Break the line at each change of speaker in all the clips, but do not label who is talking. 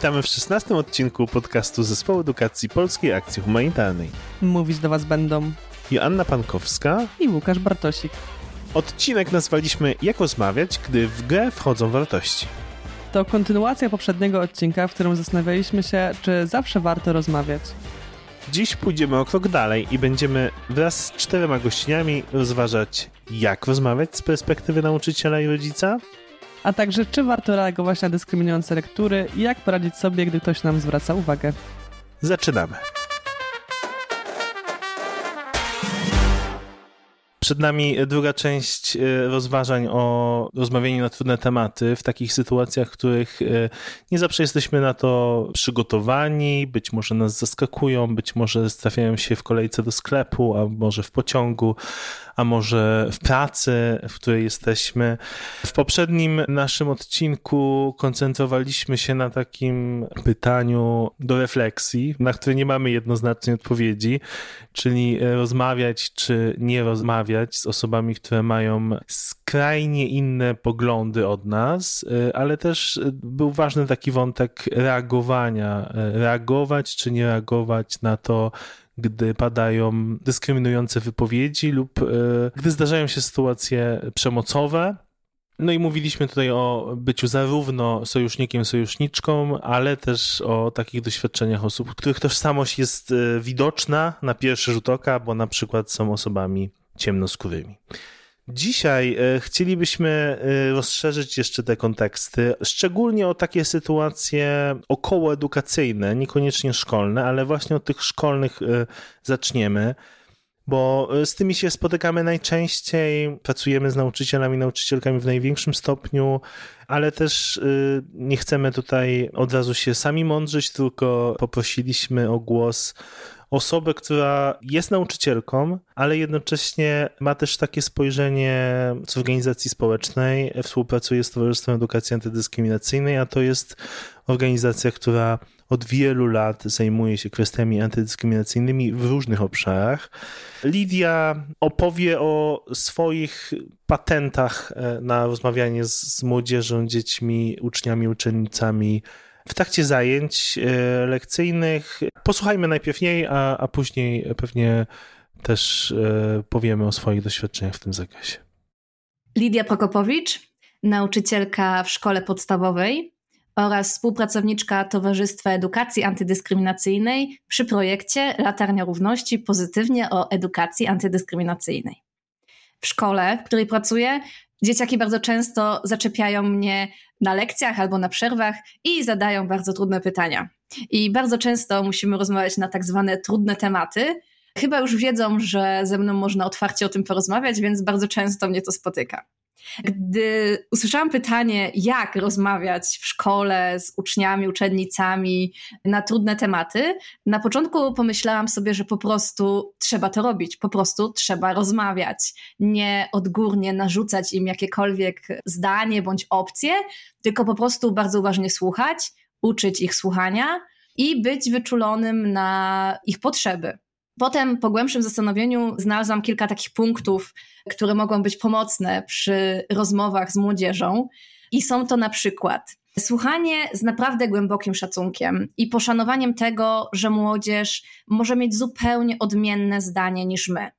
Witamy w 16 odcinku podcastu Zespołu Edukacji Polskiej Akcji Humanitarnej.
Mówić do Was będą
Joanna Pankowska
i Łukasz Bartosik.
Odcinek nazwaliśmy Jak rozmawiać, gdy w grę wchodzą wartości.
To kontynuacja poprzedniego odcinka, w którym zastanawialiśmy się, czy zawsze warto rozmawiać.
Dziś pójdziemy o krok dalej i będziemy wraz z czterema gościniami rozważać, jak rozmawiać z perspektywy nauczyciela i rodzica,
a także czy warto reagować na dyskryminujące lektury i jak poradzić sobie, gdy ktoś nam zwraca uwagę.
Zaczynamy. Przed nami druga część e, rozważań o rozmawianiu na trudne tematy w takich sytuacjach, w których e, nie zawsze jesteśmy na to przygotowani, być może nas zaskakują, być może trafiają się w kolejce do sklepu, a może w pociągu, a może w pracy, w której jesteśmy. W poprzednim naszym odcinku koncentrowaliśmy się na takim pytaniu do refleksji, na które nie mamy jednoznacznej odpowiedzi, czyli rozmawiać czy nie rozmawiać z osobami, które mają skrajnie inne poglądy od nas, ale też był ważny taki wątek reagowania, reagować czy nie reagować na to, gdy padają dyskryminujące wypowiedzi lub e, gdy zdarzają się sytuacje przemocowe. No i mówiliśmy tutaj o byciu zarówno sojusznikiem, sojuszniczką, ale też o takich doświadczeniach osób, których tożsamość jest e, widoczna na pierwszy rzut oka, bo na przykład są osobami ciemnoskórymi. Dzisiaj e, chcielibyśmy e, rozszerzyć jeszcze te konteksty, szczególnie o takie sytuacje okołoedukacyjne, niekoniecznie szkolne, ale właśnie od tych szkolnych e, zaczniemy bo z tymi się spotykamy najczęściej, pracujemy z nauczycielami, nauczycielkami w największym stopniu, ale też nie chcemy tutaj od razu się sami mądrzyć, tylko poprosiliśmy o głos osobę, która jest nauczycielką, ale jednocześnie ma też takie spojrzenie z organizacji społecznej, współpracuje z Towarzystwem Edukacji Antydyskryminacyjnej, a to jest organizacja, która od wielu lat zajmuje się kwestiami antydyskryminacyjnymi w różnych obszarach. Lidia opowie o swoich patentach e, na rozmawianie z, z młodzieżą, dziećmi, uczniami, uczennicami w trakcie zajęć e, lekcyjnych. Posłuchajmy najpierw jej, a, a później pewnie też e, powiemy o swoich doświadczeniach w tym zakresie.
Lidia Prokopowicz, nauczycielka w szkole podstawowej oraz współpracowniczka Towarzystwa Edukacji Antydyskryminacyjnej przy projekcie Latarnia Równości pozytywnie o edukacji antydyskryminacyjnej. W szkole, w której pracuję, Dzieciaki bardzo często zaczepiają mnie na lekcjach albo na przerwach i zadają bardzo trudne pytania. I bardzo często musimy rozmawiać na tak zwane trudne tematy. Chyba już wiedzą, że ze mną można otwarcie o tym porozmawiać, więc bardzo często mnie to spotyka. Gdy usłyszałam pytanie, jak rozmawiać w szkole z uczniami, uczennicami na trudne tematy, na początku pomyślałam sobie, że po prostu trzeba to robić, po prostu trzeba rozmawiać, nie odgórnie narzucać im jakiekolwiek zdanie bądź opcje, tylko po prostu bardzo uważnie słuchać, uczyć ich słuchania i być wyczulonym na ich potrzeby. Potem po głębszym zastanowieniu znalazłam kilka takich punktów, które mogą być pomocne przy rozmowach z młodzieżą. I są to na przykład słuchanie z naprawdę głębokim szacunkiem i poszanowaniem tego, że młodzież może mieć zupełnie odmienne zdanie niż my.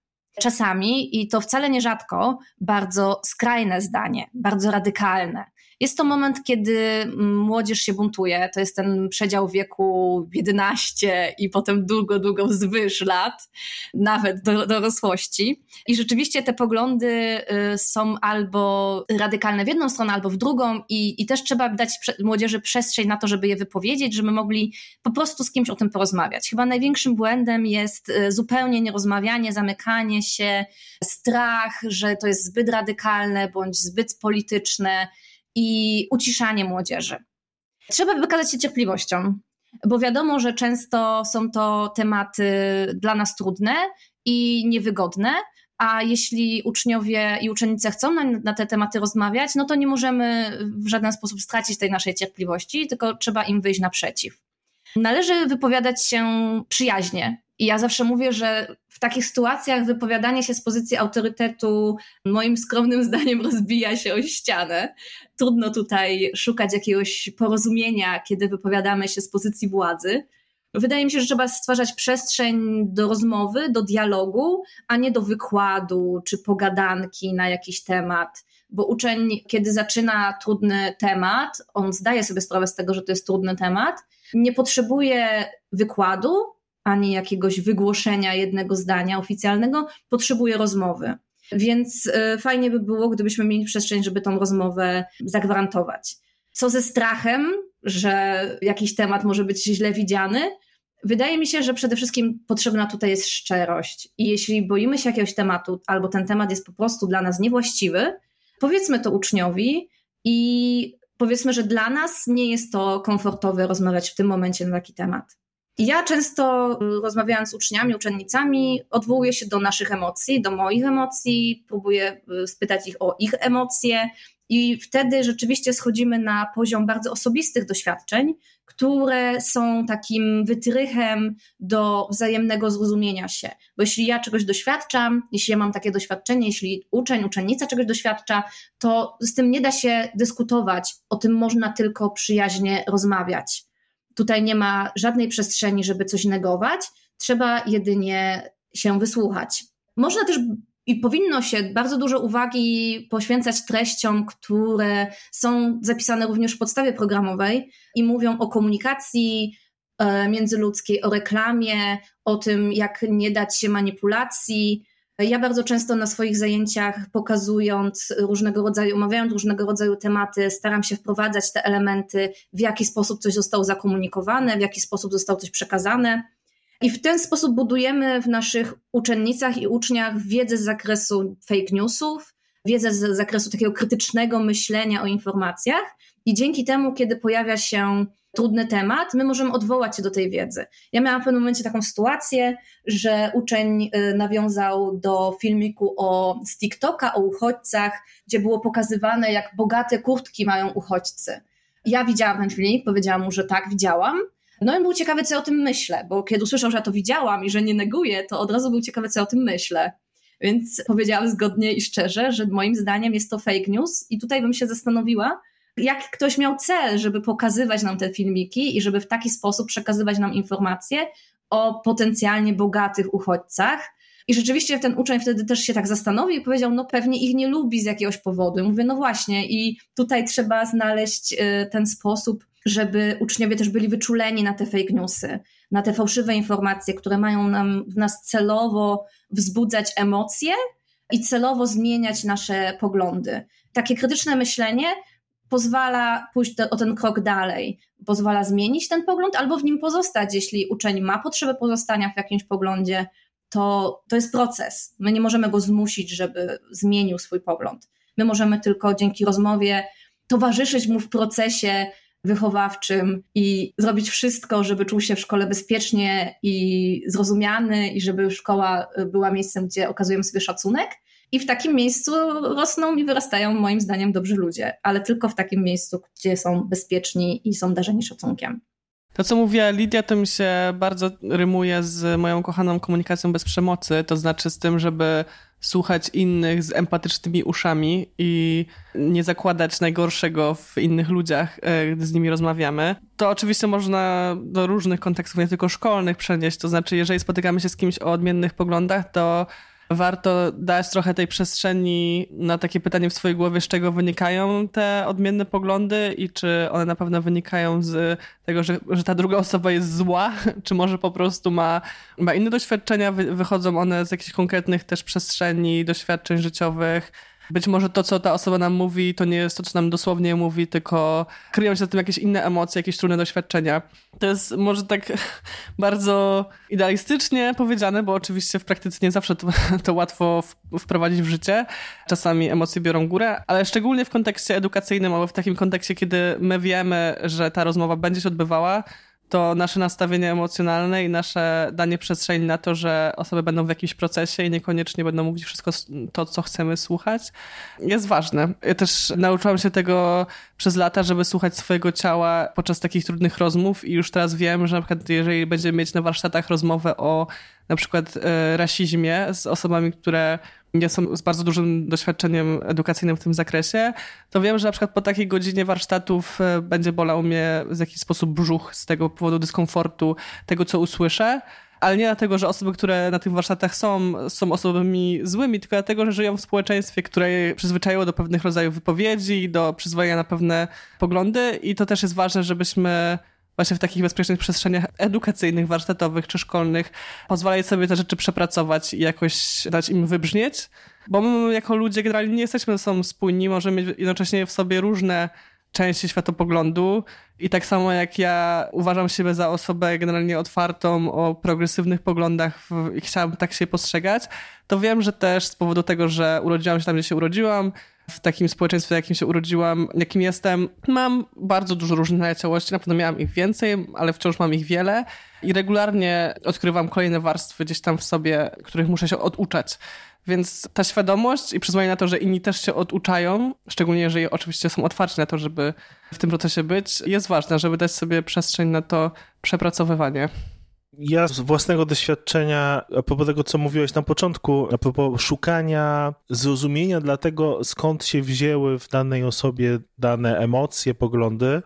Czasami, i to wcale nierzadko, bardzo skrajne zdanie, bardzo radykalne. Jest to moment, kiedy młodzież się buntuje. To jest ten przedział wieku 11 i potem długo, długo wzwyż lat, nawet do dorosłości. I rzeczywiście te poglądy y, są albo radykalne w jedną stronę, albo w drugą, i, i też trzeba dać młodzieży przestrzeń na to, żeby je wypowiedzieć, żeby mogli po prostu z kimś o tym porozmawiać. Chyba największym błędem jest y, zupełnie nierozmawianie, zamykanie się, strach, że to jest zbyt radykalne bądź zbyt polityczne i uciszanie młodzieży. Trzeba wykazać się cierpliwością, bo wiadomo, że często są to tematy dla nas trudne i niewygodne, a jeśli uczniowie i uczennice chcą na, na, te tematy rozmawiać, no to nie możemy w żaden sposób stracić tej naszej cierpliwości, tylko trzeba im wyjść naprzeciw. Należy wypowiadać się przyjaźnie. I ja zawsze mówię, że takich sytuacjach wypowiadanie się z pozycji autorytetu, moim skromnym zdaniem, rozbija się o ścianę. Trudno tutaj szukać jakiegoś porozumienia, kiedy wypowiadamy się z pozycji władzy. Wydaje mi się, że trzeba stwarzać przestrzeń do rozmowy, do dialogu, a nie do wykładu czy pogadanki na jakiś temat. Bo uczeń, kiedy zaczyna trudny temat, on zdaje sobie sprawę z tego, że to jest trudny temat, nie potrzebuje wykładu ani jakiegoś wygłoszenia jednego zdania oficjalnego, potrzebuje rozmowy. Więc y, fajnie by było, gdybyśmy mieli przestrzeń, żeby tą rozmowę zagwarantować. Co ze strachem, że jakiś temat może być źle widziany? Wydaje mi się, że przede wszystkim potrzebna tutaj jest szczerość. I jeśli boimy się jakiegoś tematu, albo ten temat jest po prostu dla nas niewłaściwy, powiedzmy to uczniowi i powiedzmy, że dla nas nie jest to komfortowe rozmawiać w tym momencie na taki temat. Ja często rozmawiając z uczniami, uczennicami, odwołuję się do naszych emocji, do moich emocji, próbuję y, spytać ich o ich emocje, i wtedy rzeczywiście schodzimy na poziom bardzo osobistych doświadczeń, które są takim wytrychem do wzajemnego zrozumienia się. Bo jeśli ja czegoś doświadczam, jeśli ja mam takie doświadczenie, jeśli uczeń, uczennica czegoś doświadcza, to z tym nie da się dyskutować, o tym można tylko przyjaźnie rozmawiać. Tutaj nie ma żadnej przestrzeni, żeby coś negować, trzeba jedynie się wysłuchać. Można też i powinno się bardzo dużo uwagi poświęcać treściom, które są zapisane również w podstawie programowej i mówią o komunikacji e, międzyludzkiej, o reklamie, o tym, jak nie dać się manipulacji. Ja bardzo często na swoich zajęciach, pokazując różnego rodzaju, omawiając różnego rodzaju tematy, staram się wprowadzać te elementy, w jaki sposób coś zostało zakomunikowane, w jaki sposób zostało coś przekazane. I w ten sposób budujemy w naszych uczennicach i uczniach wiedzę z zakresu fake newsów, wiedzę z zakresu takiego krytycznego myślenia o informacjach. I dzięki temu, kiedy pojawia się trudny temat, my możemy odwołać się do tej wiedzy. Ja miałam w pewnym momencie taką sytuację, że uczeń y, nawiązał do filmiku o, z TikToka o uchodźcach, gdzie było pokazywane, jak bogate kurtki mają uchodźcy. Ja widziałam ten filmik, powiedziałam mu, że tak, widziałam. No i był ciekawy, co ja o tym myślę, bo kiedy usłyszał, że ja to widziałam i że nie neguję, to od razu był ciekawy, co ja o tym myślę. Więc powiedziałam zgodnie i szczerze, że moim zdaniem jest to fake news i tutaj bym się zastanowiła, jak ktoś miał cel, żeby pokazywać nam te filmiki i żeby w taki sposób przekazywać nam informacje o potencjalnie bogatych uchodźcach. I rzeczywiście ten uczeń wtedy też się tak zastanowił i powiedział, no pewnie ich nie lubi z jakiegoś powodu. mówię, no właśnie, i tutaj trzeba znaleźć y, ten sposób, żeby uczniowie też byli wyczuleni na te fake newsy, na te fałszywe informacje, które mają nam w nas celowo wzbudzać emocje i celowo zmieniać nasze poglądy. Takie krytyczne myślenie pozwala pójść o ten krok dalej, pozwala zmienić ten pogląd albo w nim pozostać. Jeśli uczeń ma potrzebę pozostania w jakimś poglądzie, to, to jest proces. My nie możemy go zmusić, żeby zmienił swój pogląd. My możemy tylko dzięki rozmowie towarzyszyć mu w procesie wychowawczym i zrobić wszystko, żeby czuł się w szkole bezpiecznie i zrozumiany, i żeby szkoła była miejscem, gdzie okazujemy sobie szacunek. I w takim miejscu rosną i wyrastają, moim zdaniem, dobrzy ludzie, ale tylko w takim miejscu, gdzie są bezpieczni i są darzeni szacunkiem.
To, co mówiła Lidia, to mi się bardzo rymuje z moją kochaną komunikacją bez przemocy, to znaczy z tym, żeby słuchać innych z empatycznymi uszami i nie zakładać najgorszego w innych ludziach, e, gdy z nimi rozmawiamy. To oczywiście można do różnych kontekstów, nie tylko szkolnych przenieść. To znaczy, jeżeli spotykamy się z kimś o odmiennych poglądach, to warto dać trochę tej przestrzeni na takie pytanie w swojej głowie, z czego wynikają te odmienne poglądy i czy one na pewno wynikają z tego, że, że ta druga osoba jest zła, czy może po prostu ma, ma inne doświadczenia, wychodzą one z jakichś konkretnych też przestrzeni, doświadczeń życiowych być może to, co ta osoba nam mówi, to nie jest to, co nam dosłownie mówi, tylko kryją się za tym jakieś inne emocje, jakieś trudne doświadczenia. To jest może tak bardzo idealistycznie powiedziane, bo oczywiście w praktyce nie zawsze to, to łatwo wprowadzić w życie. Czasami emocje biorą górę, ale szczególnie w kontekście edukacyjnym albo w takim kontekście, kiedy my wiemy, że ta rozmowa będzie się odbywała, to nasze nastawienie emocjonalne i nasze danie przestrzeni na to, że osoby będą w jakimś procesie i niekoniecznie będą mówić wszystko to, co chcemy słuchać, jest ważne. Ja też nauczyłam się tego przez lata, żeby słuchać swojego ciała podczas takich trudnych rozmów i już teraz wiem, że na przykład jeżeli będziemy mieć na warsztatach rozmowę o na przykład e, rasizmie z osobami, które nie są z bardzo dużym doświadczeniem edukacyjnym w tym zakresie, to wiem, że na przykład po takiej godzinie warsztatów e, będzie bolał mnie w jakiś sposób brzuch z tego powodu dyskomfortu, tego co usłyszę, ale nie dlatego, że osoby, które na tych warsztatach są, są osobami złymi, tylko dlatego, że żyją w społeczeństwie, które przyzwyczaiło do pewnych rodzajów wypowiedzi, do przyzwolenia na pewne poglądy. I to też jest ważne, żebyśmy właśnie w takich bezpiecznych przestrzeniach edukacyjnych, warsztatowych czy szkolnych pozwalać sobie te rzeczy przepracować i jakoś dać im wybrzmieć, bo my jako ludzie generalnie nie jesteśmy ze sobą spójni, możemy mieć jednocześnie w sobie różne części światopoglądu i tak samo jak ja uważam siebie za osobę generalnie otwartą o progresywnych poglądach i chciałam tak się postrzegać, to wiem, że też z powodu tego, że urodziłam się tam, gdzie się urodziłam, w takim społeczeństwie, w jakim się urodziłam, jakim jestem, mam bardzo dużo różnych naleciałości. Na pewno miałam ich więcej, ale wciąż mam ich wiele i regularnie odkrywam kolejne warstwy gdzieś tam w sobie, których muszę się oduczać. Więc ta świadomość i przyzwolenie na to, że inni też się oduczają, szczególnie jeżeli oczywiście są otwarci na to, żeby w tym procesie być, jest ważne, żeby dać sobie przestrzeń na to przepracowywanie.
Ja z własnego doświadczenia, a propos tego, co mówiłeś na początku, a propos szukania zrozumienia dla tego, skąd się wzięły w danej osobie dane emocje, poglądy,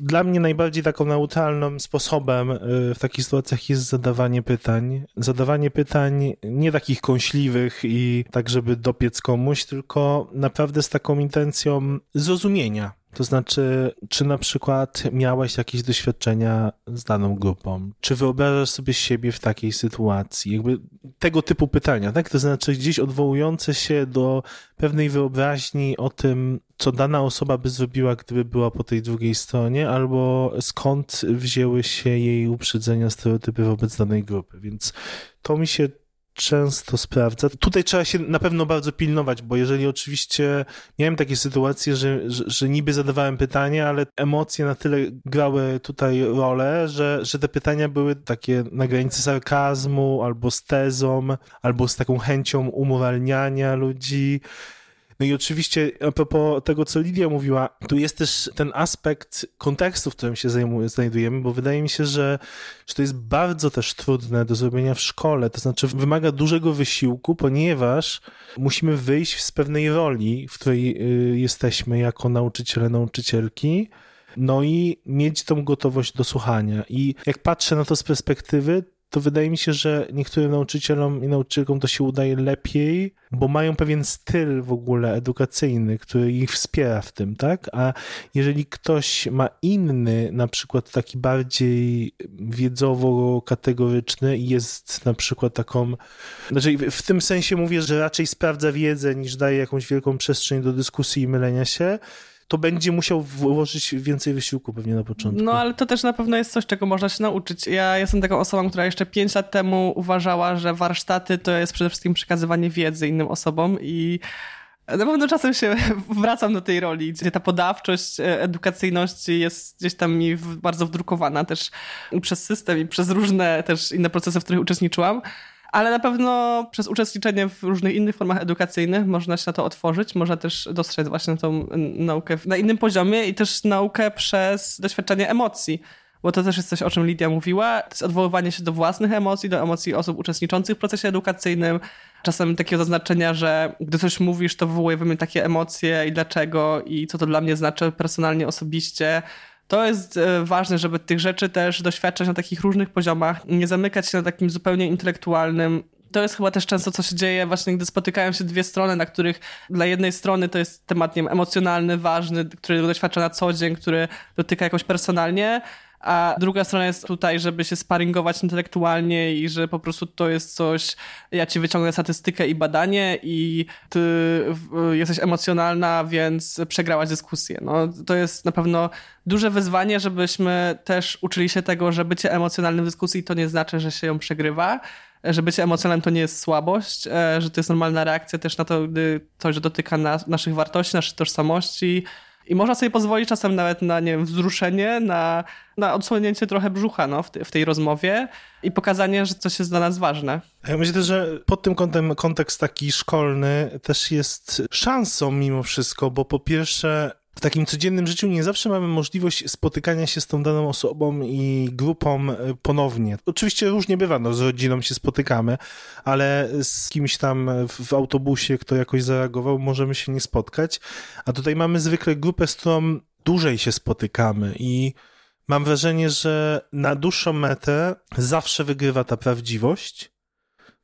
dla mnie najbardziej taką neutralnym sposobem y, w takich sytuacjach jest zadawanie pytań. Zadawanie pytań nie takich kąśliwych i tak, żeby dopiec komuś, tylko naprawdę z taką intencją zrozumienia to znaczy, czy na przykład miałeś jakieś doświadczenia z daną grupą? Czy wyobrażasz sobie siebie w takiej sytuacji? Jakby tego typu pytania, tak? To znaczy, gdzieś odwołujące się do pewnej wyobraźni o tym, co dana osoba by zrobiła, gdyby była po tej drugiej stronie, albo skąd wzięły się jej uprzedzenia, stereotypy wobec danej grupy. Więc to mi się często sprawdza. Tutaj trzeba się na pewno bardzo pilnować, bo jeżeli oczywiście miałem takie sytuacje, że, że, że niby zadawałem pytania, ale emocje na tyle grały tutaj rolę, że, że te pytania były takie na granicy sarkazmu, albo z tezą, albo z taką chęcią umoralniania ludzi. No i oczywiście a propos tego, co Lidia mówiła, tu jest też ten aspekt kontekstu, w którym się znajdujemy, bo wydaje mi się, że, że to jest bardzo też trudne do zrobienia w szkole, to znaczy wymaga dużego wysiłku, ponieważ musimy wyjść z pewnej roli, w której y, jesteśmy jako nauczyciele, nauczycielki, no i mieć tą gotowość do słuchania. I jak patrzę na to z perspektywy, to wydaje mi się, że niektórym nauczycielom i nauczycielkom to się udaje lepiej, bo mają pewien styl w ogóle edukacyjny, który ich wspiera w tym, tak? A jeżeli ktoś ma inny, na przykład taki bardziej wiedzowo-kategoryczny i jest na przykład taką, znaczy w tym sensie mówię, że raczej sprawdza wiedzę niż daje jakąś wielką przestrzeń do dyskusji i mylenia się, to będzie musiał włożyć więcej wysiłku pewnie na początku.
No ale to też na pewno jest coś, czego można się nauczyć. Ja jestem taką osobą, która jeszcze 5 lat temu uważała, że warsztaty to jest przede wszystkim przekazywanie wiedzy innym osobom i na pewno czasem się wracam do tej roli, gdzie ta podawczość e, edukacyjności jest gdzieś tam mi bardzo wdrukowana też przez system i przez różne też inne procesy, w których uczestniczyłam ale na pewno przez uczestniczenie w różnych innych formach edukacyjnych można się na to otworzyć, można też dostrzec właśnie tą naukę na innym poziomie i też naukę przez doświadczenie emocji bo to też jest coś, o czym Lidia mówiła. To jest odwoływanie się do własnych emocji, do emocji osób uczestniczących w procesie edukacyjnym. Czasem takiego zaznaczenia, że gdy coś mówisz, to wywołuje we mnie takie emocje i dlaczego i co to dla mnie znaczy personalnie, osobiście to jest e, ważne, żeby tych rzeczy też doświadczać na takich różnych poziomach, nie zamykać się na takim zupełnie intelektualnym. To jest chyba też często, co się dzieje właśnie, gdy spotykają się dwie strony, na których dla jednej strony to jest temat nie wiem, emocjonalny, ważny, który doświadcza na co dzień, który dotyka jakoś personalnie, a druga strona jest tutaj, żeby się sparingować intelektualnie i że po prostu to jest coś, ja ci wyciągnę statystykę i badanie i ty jesteś emocjonalna, więc przegrałaś dyskusję. No, to jest na pewno duże wyzwanie, żebyśmy też uczyli się tego, że bycie emocjonalnym w dyskusji to nie znaczy, że się ją przegrywa, że bycie emocjonalnym to nie jest słabość, e, że to jest normalna reakcja też na to, gdy coś dotyka nas, naszych wartości, naszej tożsamości, I można sobie pozwolić czasem nawet na, nie wiem, wzruszenie, na, na odsłonięcie trochę brzucha no, w, te, w tej rozmowie i pokazanie, że coś jest dla nas ważne.
Ja myślę, że pod tym kątem kontekst taki szkolny też jest szansą mimo wszystko, bo po pierwsze takim codziennym życiu nie zawsze mamy możliwość spotykania się z tą daną osobą i grupą e, ponownie. Oczywiście różnie bywa, no z rodziną się spotykamy, ale z kimś tam w autobusie, kto jakoś zareagował, możemy się nie spotkać. A tutaj mamy zwykle grupę, z którą dłużej się spotykamy i mam wrażenie, że na dłuższą metę zawsze wygrywa ta prawdziwość,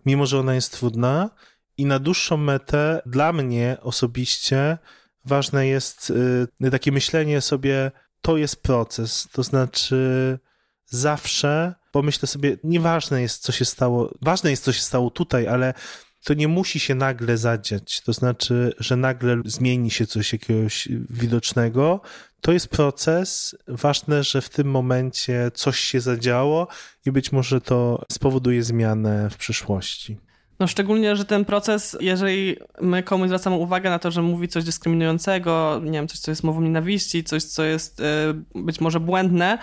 mimo że ona jest trudna. I na dłuższą metę dla mnie osobiście ważne jest y, takie myślenie sobie, to jest proces, to znaczy zawsze pomyślę sobie, nieważne jest, co się stało, ważne jest, co się stało tutaj, ale to nie musi się nagle zadziać. To znaczy, że nagle zmieni się coś jakiegoś widocznego. To jest proces. Ważne, że w tym momencie coś się zadziało i być może to spowoduje zmianę w przyszłości.
No szczególnie, że ten proces, jeżeli my komuś zwracamy uwagę na to, że mówi coś dyskryminującego, nie wiem, coś, co jest mową nienawiści, coś, co jest y, być może błędne,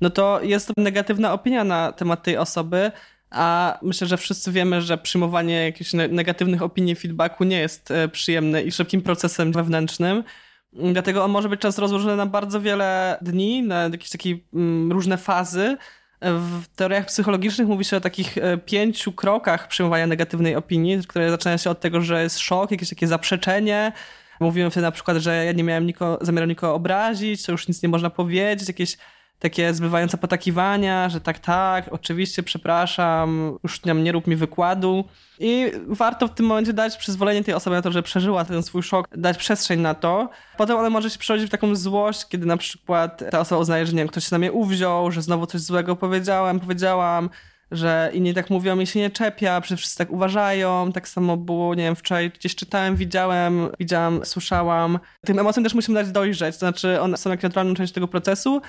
no to jest negatywna opinia na temat tej osoby, a myślę, że wszyscy wiemy, że przyjmowanie jakichś negatywnych opinii, feedbacku nie jest y, przyjemny i szybkim procesem wewnętrznym. Dlatego on może być czas rozłożony na bardzo wiele dni, na jakieś takie mm, różne fazy, w teoriach psychologicznych mówi się o takich e, pięciu krokach przyjmowania negatywnej opinii, które zaczynają się od tego, że jest szok, jakieś takie zaprzeczenie. Mówiłem wtedy na przykład, że ja nie miałem niko, zamiaru nikogo obrazić, to już nic nie można powiedzieć, jakieś takie zbywające potakiwania, że tak, tak, oczywiście, przepraszam, już nie, nie rób mi wykładu. I warto w tym momencie dać przyzwolenie tej osobie na to, że przeżyła ten swój szok, dać przestrzeń na to. Potem ona może się przerodzić w taką złość, kiedy na przykład ta osoba uznaje, że nie wiem, ktoś się na mnie uwziął, że znowu coś złego powiedziałem, powiedziałam, że inni tak mówią, mi się nie czepia, przecież wszyscy tak uważają. Tak samo było, nie wiem, wczoraj gdzieś czytałem, widziałem, widziałam, słyszałam. Tym emocjom też musimy dać dojrzeć, to znaczy one są jak naturalną część tego procesu.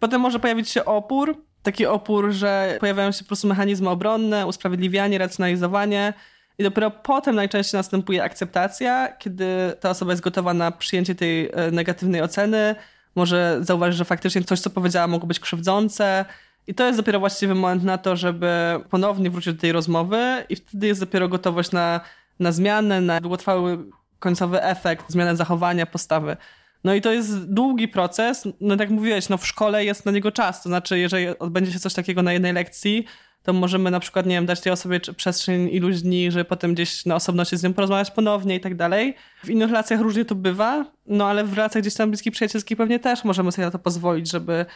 Potem może pojawić się opór, taki opór, że pojawiają się po prostu mechanizmy obronne, usprawiedliwianie, racjonalizowanie. I dopiero potem najczęściej następuje akceptacja, kiedy ta osoba jest gotowa na przyjęcie tej e, negatywnej oceny, może zauważyć, że faktycznie coś, co powiedziała, mogło być krzywdzące. I to jest dopiero właściwy moment na to, żeby ponownie wrócić do tej rozmowy, i wtedy jest dopiero gotowość na, na zmianę, na długotrwały końcowy efekt, zmianę zachowania, postawy. No i to jest długi proces. No tak jak mówiłeś, no w szkole jest na niego czas. To znaczy, jeżeli odbędzie się coś takiego na jednej lekcji, to możemy na przykład, nie wiem, dać tej osobie przestrzeń iluś dni, żeby potem gdzieś na osobności z nią porozmawiać ponownie i tak dalej. W innych relacjach różnie to bywa, no ale w relacjach gdzieś tam bliskich, przyjacielskich pewnie też możemy sobie na to pozwolić, żeby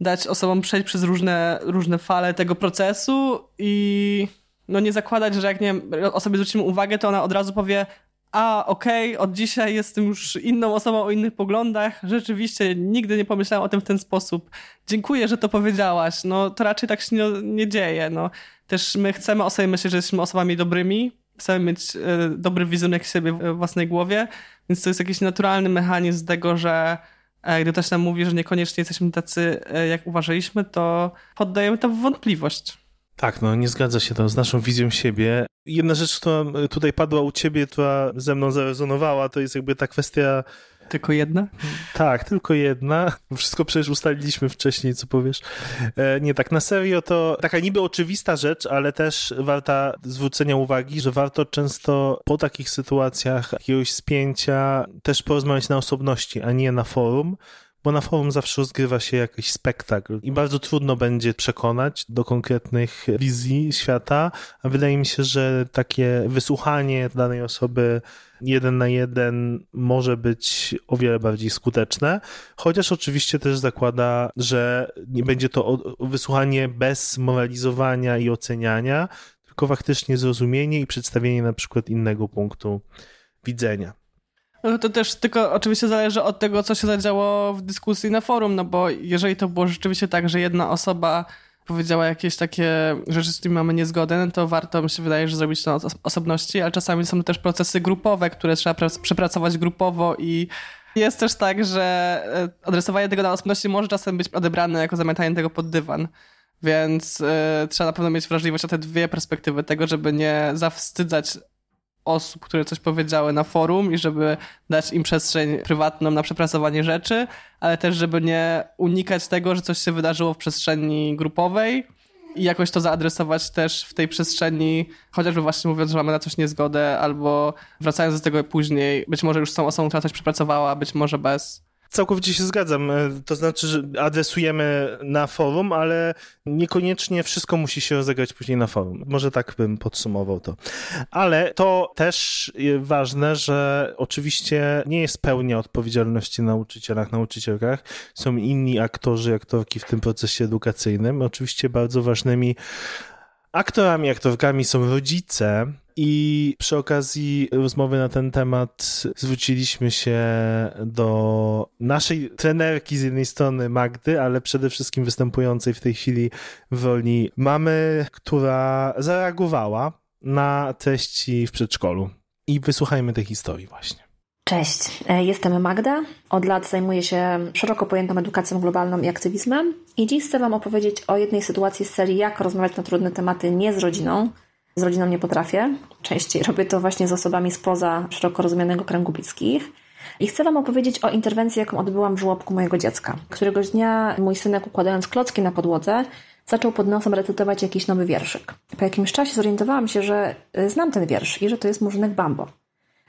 dać osobom przejść przez różne, różne fale tego procesu i no nie zakładać, że jak nie wiem, osobie zwrócimy uwagę, to ona od razu powie, a okej, okay, od dzisiaj jestem już inną osobą o innych poglądach. Rzeczywiście nigdy nie pomyślałam o tym w ten sposób. Dziękuję, że to powiedziałaś. No to raczej tak się nie, nie dzieje. No, też my chcemy o sobie myśleć, że jesteśmy osobami dobrymi. Chcemy mieć e, dobry wizerunek siebie w własnej głowie, więc to jest jakiś naturalny mechanizm tego, że e, gdy ktoś nam mówi, że niekoniecznie jesteśmy tacy, e, jak uważaliśmy, to poddajemy to w wątpliwość.
Tak, no nie zgadza się to z naszą wizją siebie. Jedna rzecz, która tutaj padła u ciebie, która ze mną zarezonowała, to jest jakby ta kwestia
tylko jedna?
Tak, tylko jedna. Wszystko przecież ustaliliśmy wcześniej, co powiesz. E, nie, tak na serio to taka niby oczywista rzecz, ale też warta zwrócenia uwagi, że warto często po takich sytuacjach jakiegoś spięcia też porozmawiać na osobności, a nie na forum, bo na forum zawsze rozgrywa się jakiś spektakl i bardzo trudno będzie przekonać do konkretnych wizji świata, a wydaje mi się, że takie wysłuchanie danej osoby jeden na jeden może być o wiele bardziej skuteczne, chociaż oczywiście też zakłada, że nie będzie to wysłuchanie bez moralizowania i oceniania, tylko faktycznie zrozumienie i przedstawienie na przykład innego punktu widzenia.
No to też tylko oczywiście zależy od tego, co się zadziało w dyskusji na forum, no bo jeżeli to było rzeczywiście tak, że jedna osoba powiedziała jakieś takie rzeczy, z którymi mamy niezgodę, no to warto, mi się wydaje, że zrobić to osobności, ale czasami są też procesy grupowe, które trzeba przepracować grupowo i jest też tak, że e, adresowanie tego na osobności może czasem być odebrane jako zamiatanie tego pod dywan. Więc y, trzeba na pewno mieć wrażliwość na te dwie perspektywy tego, żeby nie zawstydzać osób, które coś powiedziały na forum i żeby dać im przestrzeń prywatną na przepracowanie rzeczy, ale też żeby nie unikać tego, że coś się wydarzyło w przestrzeni grupowej i jakoś to zaadresować też w tej przestrzeni, chociażby właśnie mówiąc, że mamy na coś niezgodę, albo wracając do tego później, być może już z tą osobą, która coś przepracowała, być może bez.
Całkowicie się zgadzam. E, to znaczy, że adresujemy na forum, ale niekoniecznie wszystko musi się rozegrać później na forum. Może tak bym podsumował to. Ale to też ważne, że oczywiście nie jest pełnia odpowiedzialności na nauczycielach, nauczycielkach. Są inni aktorzy, aktorki w tym procesie edukacyjnym. Oczywiście bardzo ważnymi aktorami, aktorkami są rodzice, i przy okazji rozmowy na ten temat zwróciliśmy się do naszej trenerki z jednej strony Magdy, ale przede wszystkim występującej w tej chwili w roli mamy, która zareagowała na treści w przedszkolu. I wysłuchajmy tej historii właśnie.
Cześć, e, jestem Magda. Od lat zajmuję się szeroko pojętą edukacją globalną i aktywizmem. I dziś chcę Wam opowiedzieć o jednej sytuacji z serii Jak rozmawiać na trudne tematy nie z rodziną, z rodziną nie potrafię. Częściej robię to właśnie z osobami spoza szeroko rozumianego kręgu bliskich. I chcę Wam opowiedzieć o interwencji, jaką odbyłam w żłobku mojego dziecka. Któregoś dnia mój synek, układając klocki na podłodze, zaczął pod nosem recytować jakiś nowy wierszyk. Po jakimś czasie zorientowałam się, że y, znam ten wiersz i że to jest Murzynek Bambo.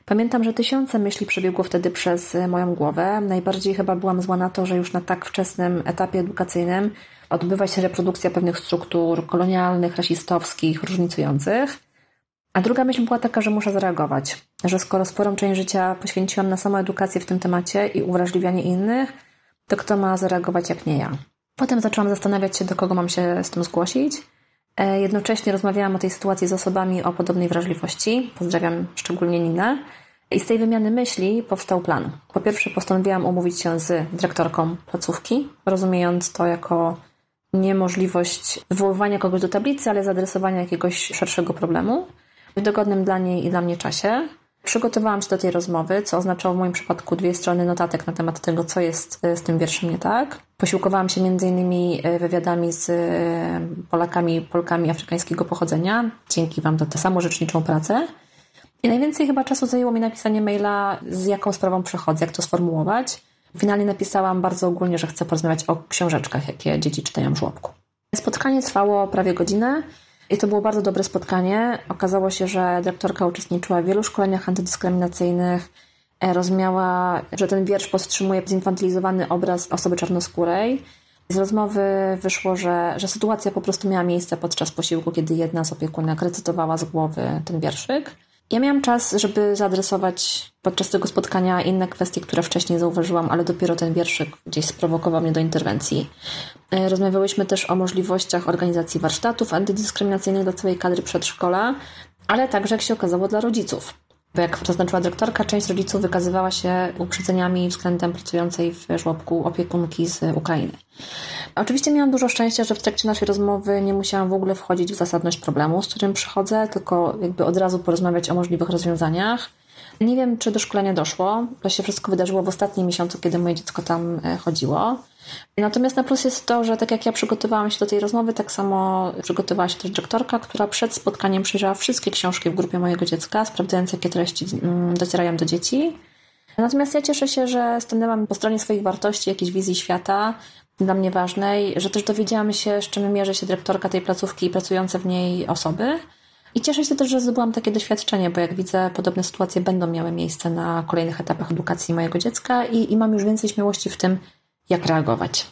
Pamiętam, że tysiące myśli przebiegło wtedy przez y, moją głowę. Najbardziej chyba byłam zła na to, że już na tak wczesnym etapie edukacyjnym odbywa się reprodukcja pewnych struktur kolonialnych, rasistowskich, różnicujących. A druga myśl była taka, że muszę zareagować, że skoro sporą część życia poświęciłam na samą edukację w tym temacie i uwrażliwianie innych, to kto ma zareagować jak nie ja? Potem zaczęłam zastanawiać się, do kogo mam się z tym zgłosić. E, jednocześnie rozmawiałam o tej sytuacji z osobami o podobnej wrażliwości. Pozdrawiam szczególnie Ninę. I z tej wymiany myśli powstał plan. Po pierwsze, postanowiłam umówić się z dyrektorką placówki, rozumiejąc to jako niemożliwość wywoływania kogoś do tablicy, ale zadresowania jakiegoś szerszego problemu w dogodnym dla niej i dla mnie czasie. Przygotowałam się do tej rozmowy, co oznaczało w moim przypadku dwie strony notatek na temat tego, co jest e, z tym wierszem nie tak. Posiłkowałam się m.in. E, wywiadami z e, Polakami, Polkami afrykańskiego pochodzenia. Dzięki Wam za tę samorzeczniczą pracę. I najwięcej chyba czasu zajęło mi napisanie maila, z jaką sprawą przychodzę, jak to sformułować. Finalnie napisałam bardzo ogólnie, że chcę porozmawiać o książeczkach, jakie dzieci czytają w żłobku. Spotkanie trwało prawie godzinę i to było bardzo dobre spotkanie. Okazało się, że dyrektorka uczestniczyła w wielu szkoleniach antydyskryminacyjnych. E, rozumiała, że ten wiersz powstrzymuje zinfantylizowany obraz osoby czarnoskórej. Z rozmowy wyszło, że, że sytuacja po prostu miała miejsce podczas posiłku, kiedy jedna z opiekunek recytowała z głowy ten wierszyk. Ja miałam czas, żeby zaadresować podczas tego spotkania inne kwestie, które wcześniej zauważyłam, ale dopiero ten wierszyk gdzieś sprowokował mnie do interwencji. E, rozmawiałyśmy też o możliwościach organizacji warsztatów antydyskryminacyjnych dla całej kadry przedszkola, ale także, jak się okazało, dla rodziców. Bo jak zaznaczyła dyrektorka, część rodziców wykazywała się uprzedzeniami względem pracującej w żłobku opiekunki z Ukrainy. Oczywiście miałam dużo szczęścia, że w trakcie naszej rozmowy nie musiałam w ogóle wchodzić w zasadność problemu, z którym przychodzę, tylko jakby od razu porozmawiać o możliwych rozwiązaniach. Nie wiem, czy do szkolenia doszło. To się wszystko wydarzyło w ostatnim miesiącu, kiedy moje dziecko tam e, chodziło. Natomiast na plus jest to, że tak jak ja przygotowałam się do tej rozmowy, tak samo przygotowała się też dyrektorka, która przed spotkaniem przyjrzała wszystkie książki w grupie mojego dziecka, sprawdzając, jakie treści mm, docierają do dzieci. Natomiast ja cieszę się, że stanęłam po stronie swoich wartości, jakiejś wizji świata, dla mnie ważnej, że też dowiedziałam się, z czym mierzy się dyrektorka tej placówki i pracujące w niej osoby. I cieszę się też, że zdobyłam takie doświadczenie, bo jak widzę, podobne sytuacje będą miały miejsce na kolejnych etapach edukacji mojego dziecka i, i mam już więcej śmiałości w tym, jak reagować.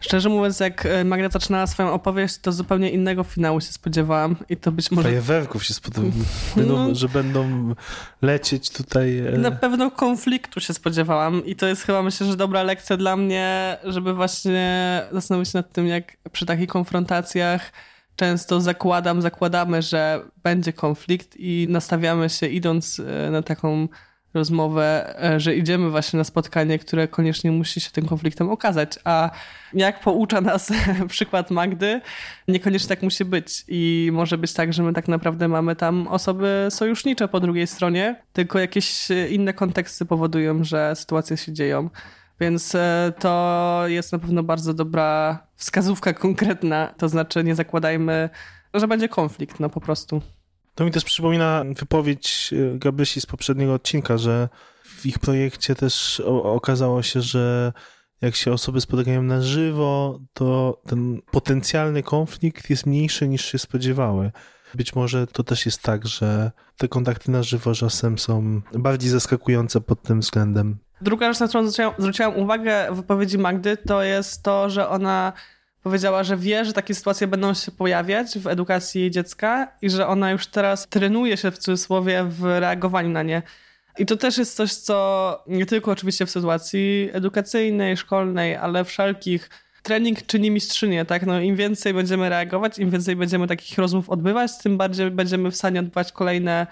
Szczerze mówiąc, jak e, Magda zaczynała swoją opowieść, to zupełnie innego finału się spodziewałam i to być może...
Fajerwerków się spodziewałam, no, że będą lecieć tutaj...
E, na pewno konfliktu się spodziewałam i to jest chyba myślę, że dobra lekcja dla mnie, żeby właśnie zastanowić się nad tym, jak przy takich konfrontacjach często zakładam, zakładamy, że będzie konflikt i nastawiamy się idąc e, na taką rozmowę, e, że idziemy właśnie na spotkanie, które koniecznie musi się tym konfliktem okazać. A jak poucza nas przykład Magdy, niekoniecznie tak musi być. I może być tak, że my tak naprawdę mamy tam osoby sojusznicze po drugiej stronie, tylko jakieś inne konteksty powodują, że sytuacje się dzieją. Więc e, to jest na pewno bardzo dobra wskazówka konkretna. To znaczy, nie zakładajmy, że będzie konflikt, no po prostu.
To mi też przypomina wypowiedź e, Gabrysi z poprzedniego odcinka, że w ich projekcie też okazało się, że jak się osoby spotykają na żywo, to ten potencjalny konflikt jest mniejszy niż się spodziewały. Być może to też jest tak, że te kontakty na żywo czasem są bardziej zaskakujące pod tym względem.
Druga rzecz, na którą zwróciłam, zwróciłam uwagę w wypowiedzi Magdy, to jest to, że ona powiedziała, że wie, że takie sytuacje będą się pojawiać w edukacji jej dziecka i że ona już teraz trenuje się w cudzysłowie w reagowaniu na nie. I to też jest coś, co nie tylko oczywiście w sytuacji edukacyjnej, szkolnej, ale wszelkich trening czyni mistrzynię, tak? No, Im więcej będziemy reagować, im więcej będziemy takich rozmów odbywać, tym bardziej będziemy w stanie odbywać kolejne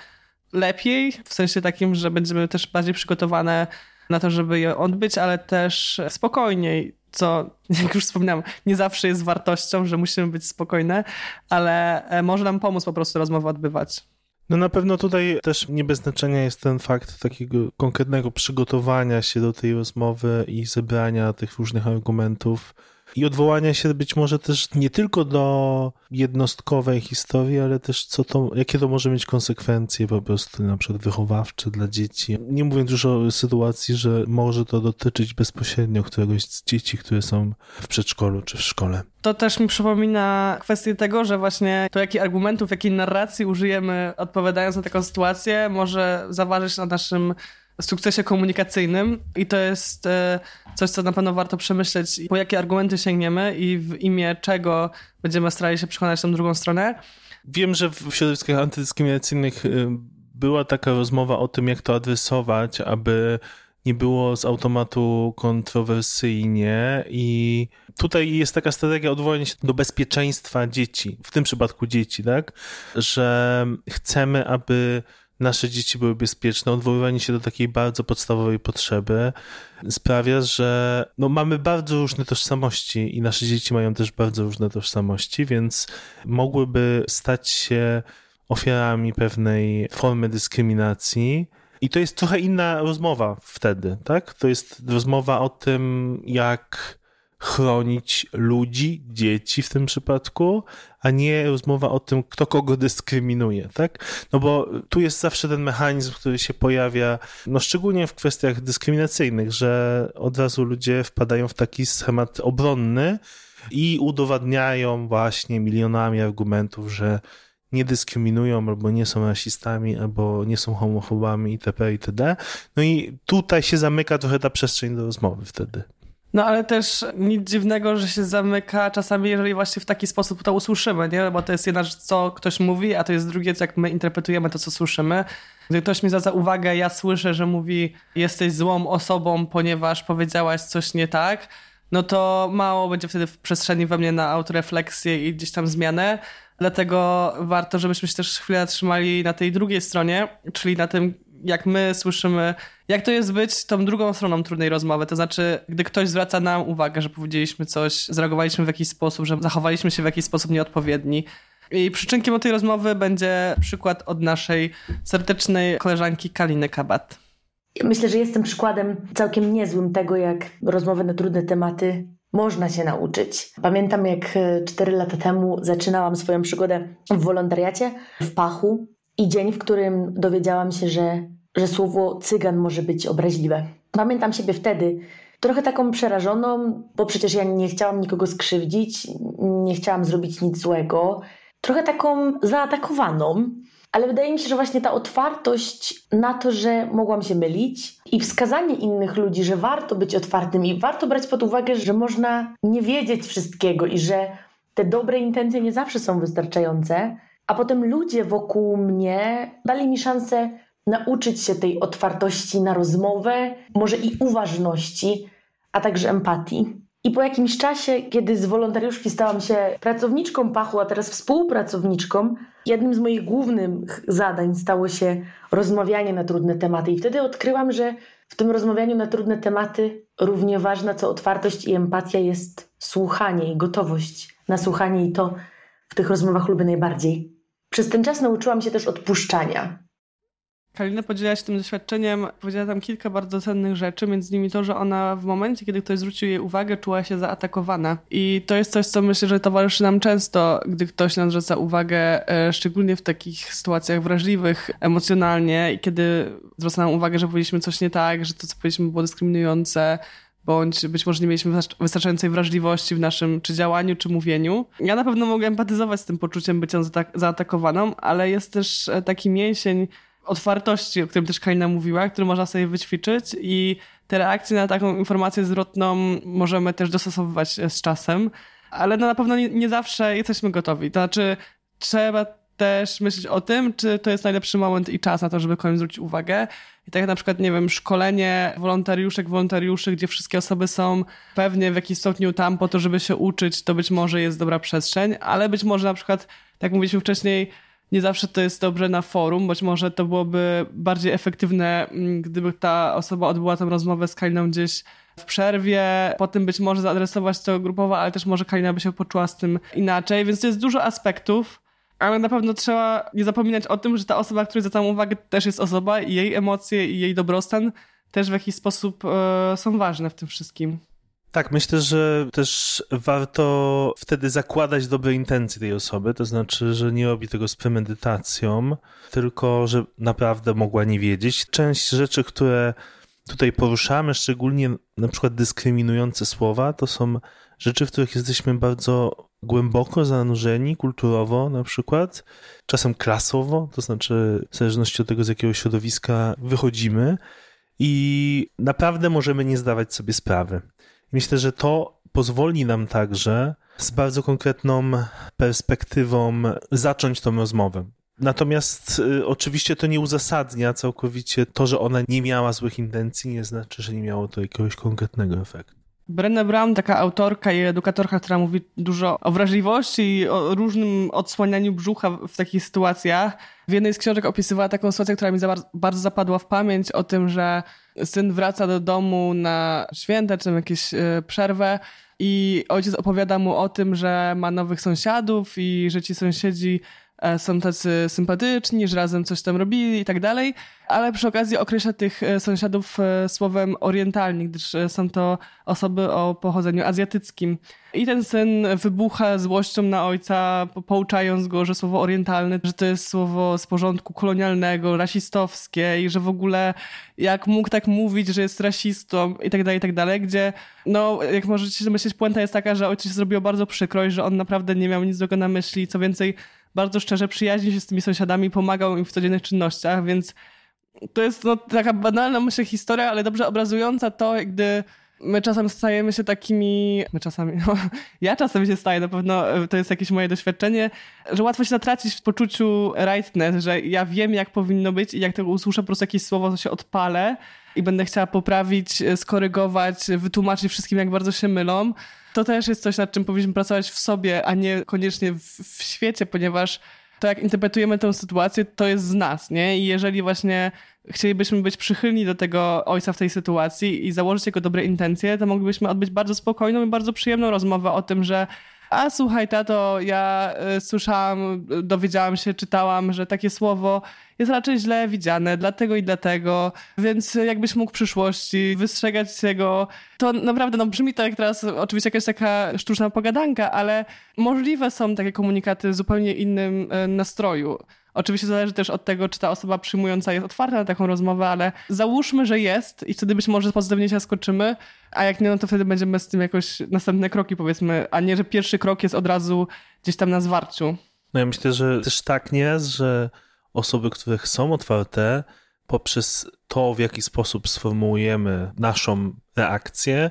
lepiej, w sensie takim, że będziemy też bardziej przygotowane na to, żeby je odbyć, ale też spokojniej, co, jak już wspomniałam, nie zawsze jest wartością, że musimy być spokojne, ale e, może nam pomóc po prostu rozmowę odbywać.
No na pewno tutaj też nie bez znaczenia jest ten fakt takiego konkretnego przygotowania się do tej rozmowy i zebrania tych różnych argumentów i odwołania się być może też nie tylko do jednostkowej historii, ale też co to, jakie to może mieć konsekwencje po prostu na przykład wychowawcze dla dzieci. Nie mówiąc już o sytuacji, że może to dotyczyć bezpośrednio któregoś z dzieci, które są w przedszkolu czy w szkole.
To też mi przypomina kwestię tego, że właśnie to, jakich argumentów, jakiej narracji użyjemy odpowiadając na taką sytuację, może zaważyć na naszym sukcesie komunikacyjnym i to jest e, coś, co na pewno warto przemyśleć, po jakie argumenty sięgniemy i w imię czego będziemy starali się przekonać tą drugą stronę.
Wiem, że w środowiskach antydyskryminacyjnych y, była taka rozmowa o tym, jak to adresować, aby nie było z automatu kontrowersyjnie i tutaj jest taka strategia odwołania się do bezpieczeństwa dzieci, w tym przypadku dzieci, tak, że chcemy, aby nasze dzieci były bezpieczne, odwoływanie się do takiej bardzo podstawowej potrzeby sprawia, że no, mamy bardzo różne tożsamości i nasze dzieci mają też bardzo różne tożsamości, więc mogłyby stać się ofiarami pewnej formy dyskryminacji. I to jest trochę inna rozmowa wtedy, tak? To jest rozmowa o tym, jak chronić ludzi, dzieci w tym przypadku, a nie rozmowa o tym, kto kogo dyskryminuje, tak? No bo tu jest zawsze ten mechanizm, który się pojawia, no szczególnie w kwestiach dyskryminacyjnych, że od razu ludzie wpadają w taki schemat obronny i udowadniają właśnie milionami argumentów, że nie dyskryminują, albo nie są rasistami, albo nie są homofobami itp. itd. No i tutaj się zamyka trochę ta przestrzeń do rozmowy wtedy.
No ale też nic dziwnego, że się zamyka czasami, jeżeli właśnie w taki sposób to usłyszymy, nie? Bo to jest jedna rzecz, co ktoś mówi, a to jest drugie, jak my interpretujemy to, co słyszymy. Gdy ktoś mi zwraca uwagę, ja słyszę, że mówi jesteś złą osobą, ponieważ powiedziałaś coś nie tak, no to mało będzie wtedy w przestrzeni we mnie na autorefleksję i gdzieś tam zmianę. Dlatego warto, żebyśmy się też chwilę trzymali na tej drugiej stronie, czyli na tym, jak my słyszymy, jak to jest być tą drugą stroną trudnej rozmowy. To znaczy, gdy ktoś zwraca nam uwagę, że powiedzieliśmy coś, zareagowaliśmy w jakiś sposób, że zachowaliśmy się w jakiś sposób nieodpowiedni. I przyczynkiem od tej rozmowy będzie przykład od naszej serdecznej koleżanki Kaliny Kabat.
Myślę, że jestem przykładem całkiem niezłym tego, jak rozmowy na trudne tematy można się nauczyć. Pamiętam, jak 4 e, lata temu zaczynałam swoją przygodę w wolontariacie w Pachu i dzień, w którym dowiedziałam się, że, że słowo cygan może być obraźliwe. Pamiętam siebie wtedy trochę taką przerażoną, bo przecież ja nie chciałam nikogo skrzywdzić, nie chciałam zrobić nic złego. Trochę taką zaatakowaną, ale wydaje mi się, że właśnie ta otwartość na to, że mogłam się mylić i wskazanie innych ludzi, że warto być otwartym i warto brać pod uwagę, że można nie wiedzieć wszystkiego i że te dobre intencje nie zawsze są wystarczające, a potem ludzie wokół mnie dali mi szansę nauczyć się tej otwartości na rozmowę, może i uważności, a także empatii. I po jakimś czasie, kiedy z wolontariuszki stałam się pracowniczką Pachu, a teraz współpracowniczką, jednym z moich głównych zadań stało się rozmawianie na trudne tematy. I wtedy odkryłam, że w tym rozmawianiu na trudne tematy równie ważna co otwartość i empatia jest słuchanie i gotowość na słuchanie, i to w tych rozmowach lubię najbardziej. Przez ten czas nauczyłam się też odpuszczania.
Kalina podzieliła się tym doświadczeniem, powiedziała tam kilka bardzo cennych rzeczy, między innymi to, że ona w momencie, kiedy ktoś zwrócił jej uwagę, czuła się zaatakowana. I to jest coś, co myślę, że towarzyszy nam często, gdy ktoś nam zwraca uwagę, e, szczególnie w takich sytuacjach wrażliwych emocjonalnie i kiedy zwraca nam uwagę, że powiedzieliśmy coś nie tak, że to, co powiedzieliśmy było dyskryminujące, bądź być może nie mieliśmy wystarczającej wrażliwości w naszym czy działaniu, czy mówieniu. Ja na pewno mogę empatyzować z tym poczuciem bycia zaatakowaną, ale jest też e, taki mięsień otwartości, o którym też Kalina mówiła, który można sobie wyćwiczyć i te reakcje na taką informację zwrotną możemy też dostosowywać z czasem, ale no na pewno nie, nie zawsze jesteśmy gotowi. To znaczy trzeba też myśleć o tym, czy to jest najlepszy moment i czas na to, żeby komuś zwrócić uwagę. I tak jak na przykład, nie wiem, szkolenie wolontariuszek, wolontariuszy, gdzie wszystkie osoby są pewnie w jakimś stopniu tam po to, żeby się uczyć, to być może jest dobra przestrzeń, ale być może na przykład, tak mówiliśmy wcześniej, nie zawsze to jest dobrze na forum, być może to byłoby bardziej efektywne, mm, gdyby ta osoba odbyła tę rozmowę z Kaliną gdzieś w przerwie, potem być może zaadresować to grupowo, ale też może Kalina by się poczuła z tym inaczej, więc to jest dużo aspektów, ale na pewno trzeba nie zapominać o tym, że ta osoba, której zwracam uwagę, też jest osoba i jej emocje i jej dobrostan też w jakiś sposób e, są ważne w tym wszystkim.
Tak, myślę, że też warto wtedy zakładać dobre intencje tej osoby, to znaczy, że nie robi tego z premedytacją, tylko że naprawdę mogła nie wiedzieć. Część rzeczy, które tutaj poruszamy, szczególnie na przykład dyskryminujące słowa, to są rzeczy, w których jesteśmy bardzo głęboko zanurzeni kulturowo na przykład, czasem klasowo, to znaczy w zależności od tego, z jakiego środowiska wychodzimy i naprawdę możemy nie zdawać sobie sprawy. Myślę, że to pozwoli nam także z bardzo konkretną perspektywą zacząć tą rozmowę. Natomiast y, oczywiście to nie uzasadnia całkowicie to, że ona nie miała złych intencji, nie znaczy, że nie miało to jakiegoś konkretnego efektu.
Brené Brown, taka autorka i edukatorka, która mówi dużo o wrażliwości i o różnym odsłanianiu brzucha w takich sytuacjach. W jednej z książek opisywała taką sytuację, która mi za bardzo zapadła w pamięć o tym, że syn wraca do domu na święta czy jakieś e, przerwę i ojciec opowiada mu o tym, że ma nowych sąsiadów i że ci sąsiedzi są tacy sympatyczni, że razem coś tam robili i tak dalej, ale przy okazji określa tych e, sąsiadów e, słowem orientalni, gdyż są to osoby o pochodzeniu azjatyckim. I ten syn wybucha złością na ojca, pouczając go, że słowo orientalne, że to jest słowo z porządku kolonialnego, rasistowskie i że w ogóle jak mógł tak mówić, że jest rasistą i tak dalej, i tak dalej, gdzie no, jak możecie myśleć, puenta jest taka, że ojciec się zrobiło bardzo przykro i że on naprawdę nie miał nic złego na myśli, co więcej, bardzo szczerze przyjaźnił się z tymi sąsiadami, pomagał im w codziennych czynnościach, więc to jest no, taka banalna, myślę, historia, ale dobrze obrazująca to, gdy my czasem stajemy się takimi, my czasami, no, ja czasem się staję, na pewno to jest jakieś moje doświadczenie, że łatwo się zatracić w poczuciu rightness, że ja wiem, jak powinno być i jak tego usłyszę po prostu jakieś słowo, to się odpalę i będę chciała poprawić, skorygować, wytłumaczyć wszystkim, jak bardzo się mylą to też jest coś, nad czym powinniśmy pracować w sobie, a nie koniecznie w, w świecie, ponieważ to, jak interpretujemy tę sytuację, to jest z nas, nie? I jeżeli właśnie chcielibyśmy być przychylni do tego ojca w tej sytuacji i założyć jego dobre intencje, to moglibyśmy odbyć bardzo spokojną i bardzo przyjemną rozmowę o tym, że a słuchaj, tato, ja y, słyszałam, dowiedziałam się, czytałam, że takie słowo jest raczej źle widziane, dlatego i dlatego, więc jakbyś mógł w przyszłości wystrzegać się go, to naprawdę, no brzmi to jak teraz oczywiście jakaś taka sztuczna pogadanka, ale możliwe są takie komunikaty w zupełnie innym y, nastroju. Oczywiście zależy też od tego, czy ta osoba przyjmująca jest otwarta na taką rozmowę, ale załóżmy, że jest i wtedy być może pozytywnie się skoczymy, a jak nie, no to wtedy będziemy z tym jakoś następne kroki powiedzmy, a nie, że pierwszy krok jest od razu gdzieś tam na zwarciu.
No ja myślę, że też tak nie jest, że osoby, które są otwarte, poprzez to, w jaki sposób sformułujemy naszą reakcję,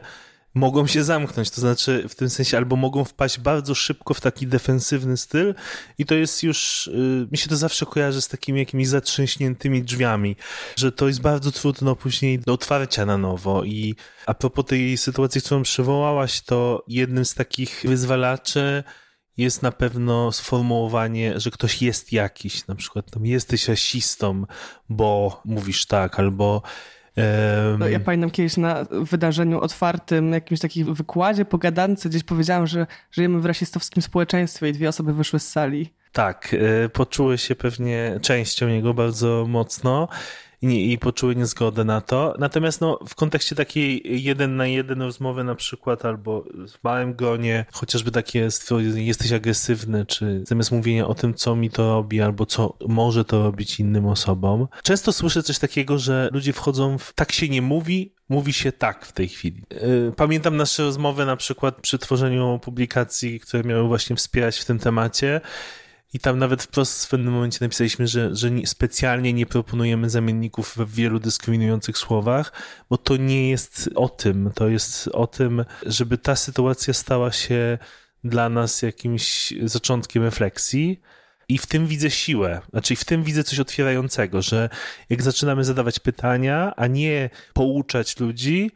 mogą się zamknąć, to znaczy w tym sensie albo mogą wpaść bardzo szybko w taki defensywny styl i to jest już, yy, mi się to zawsze kojarzy z takimi jakimiś zatrzęśniętymi drzwiami, że to jest bardzo trudno później do otwarcia na nowo. I a propos tej sytuacji, którą przywołałaś, to jednym z takich wyzwalaczy jest na pewno sformułowanie, że ktoś jest jakiś, na przykład tam jesteś rasistą, bo mówisz tak, albo
no, ja pamiętam kiedyś na wydarzeniu otwartym, jakimś takim wykładzie, pogadance, gdzieś powiedziałam, że żyjemy w rasistowskim społeczeństwie i dwie osoby wyszły z sali.
Tak, e, poczuły się pewnie częścią niego bardzo mocno. I, i poczuły niezgodę na to. Natomiast no, w kontekście takiej jeden na jeden rozmowy na przykład, albo w małym gronie, chociażby takie jesteś agresywny, czy zamiast mówienia o tym, co mi to robi, albo co może to robić innym osobom. Często słyszę coś takiego, że ludzie wchodzą w tak się nie mówi, mówi się tak w tej chwili. Y, pamiętam nasze rozmowy na przykład przy tworzeniu publikacji, które miały właśnie wspierać w tym temacie i tam nawet wprost w pewnym momencie napisaliśmy, że, że specjalnie nie proponujemy zamienników w wielu dyskryminujących słowach, bo to nie jest o tym. To jest o tym, żeby ta sytuacja stała się dla nas jakimś zaczątkiem refleksji. I w tym widzę siłę, znaczy w tym widzę coś otwierającego, że jak zaczynamy zadawać pytania, a nie pouczać ludzi,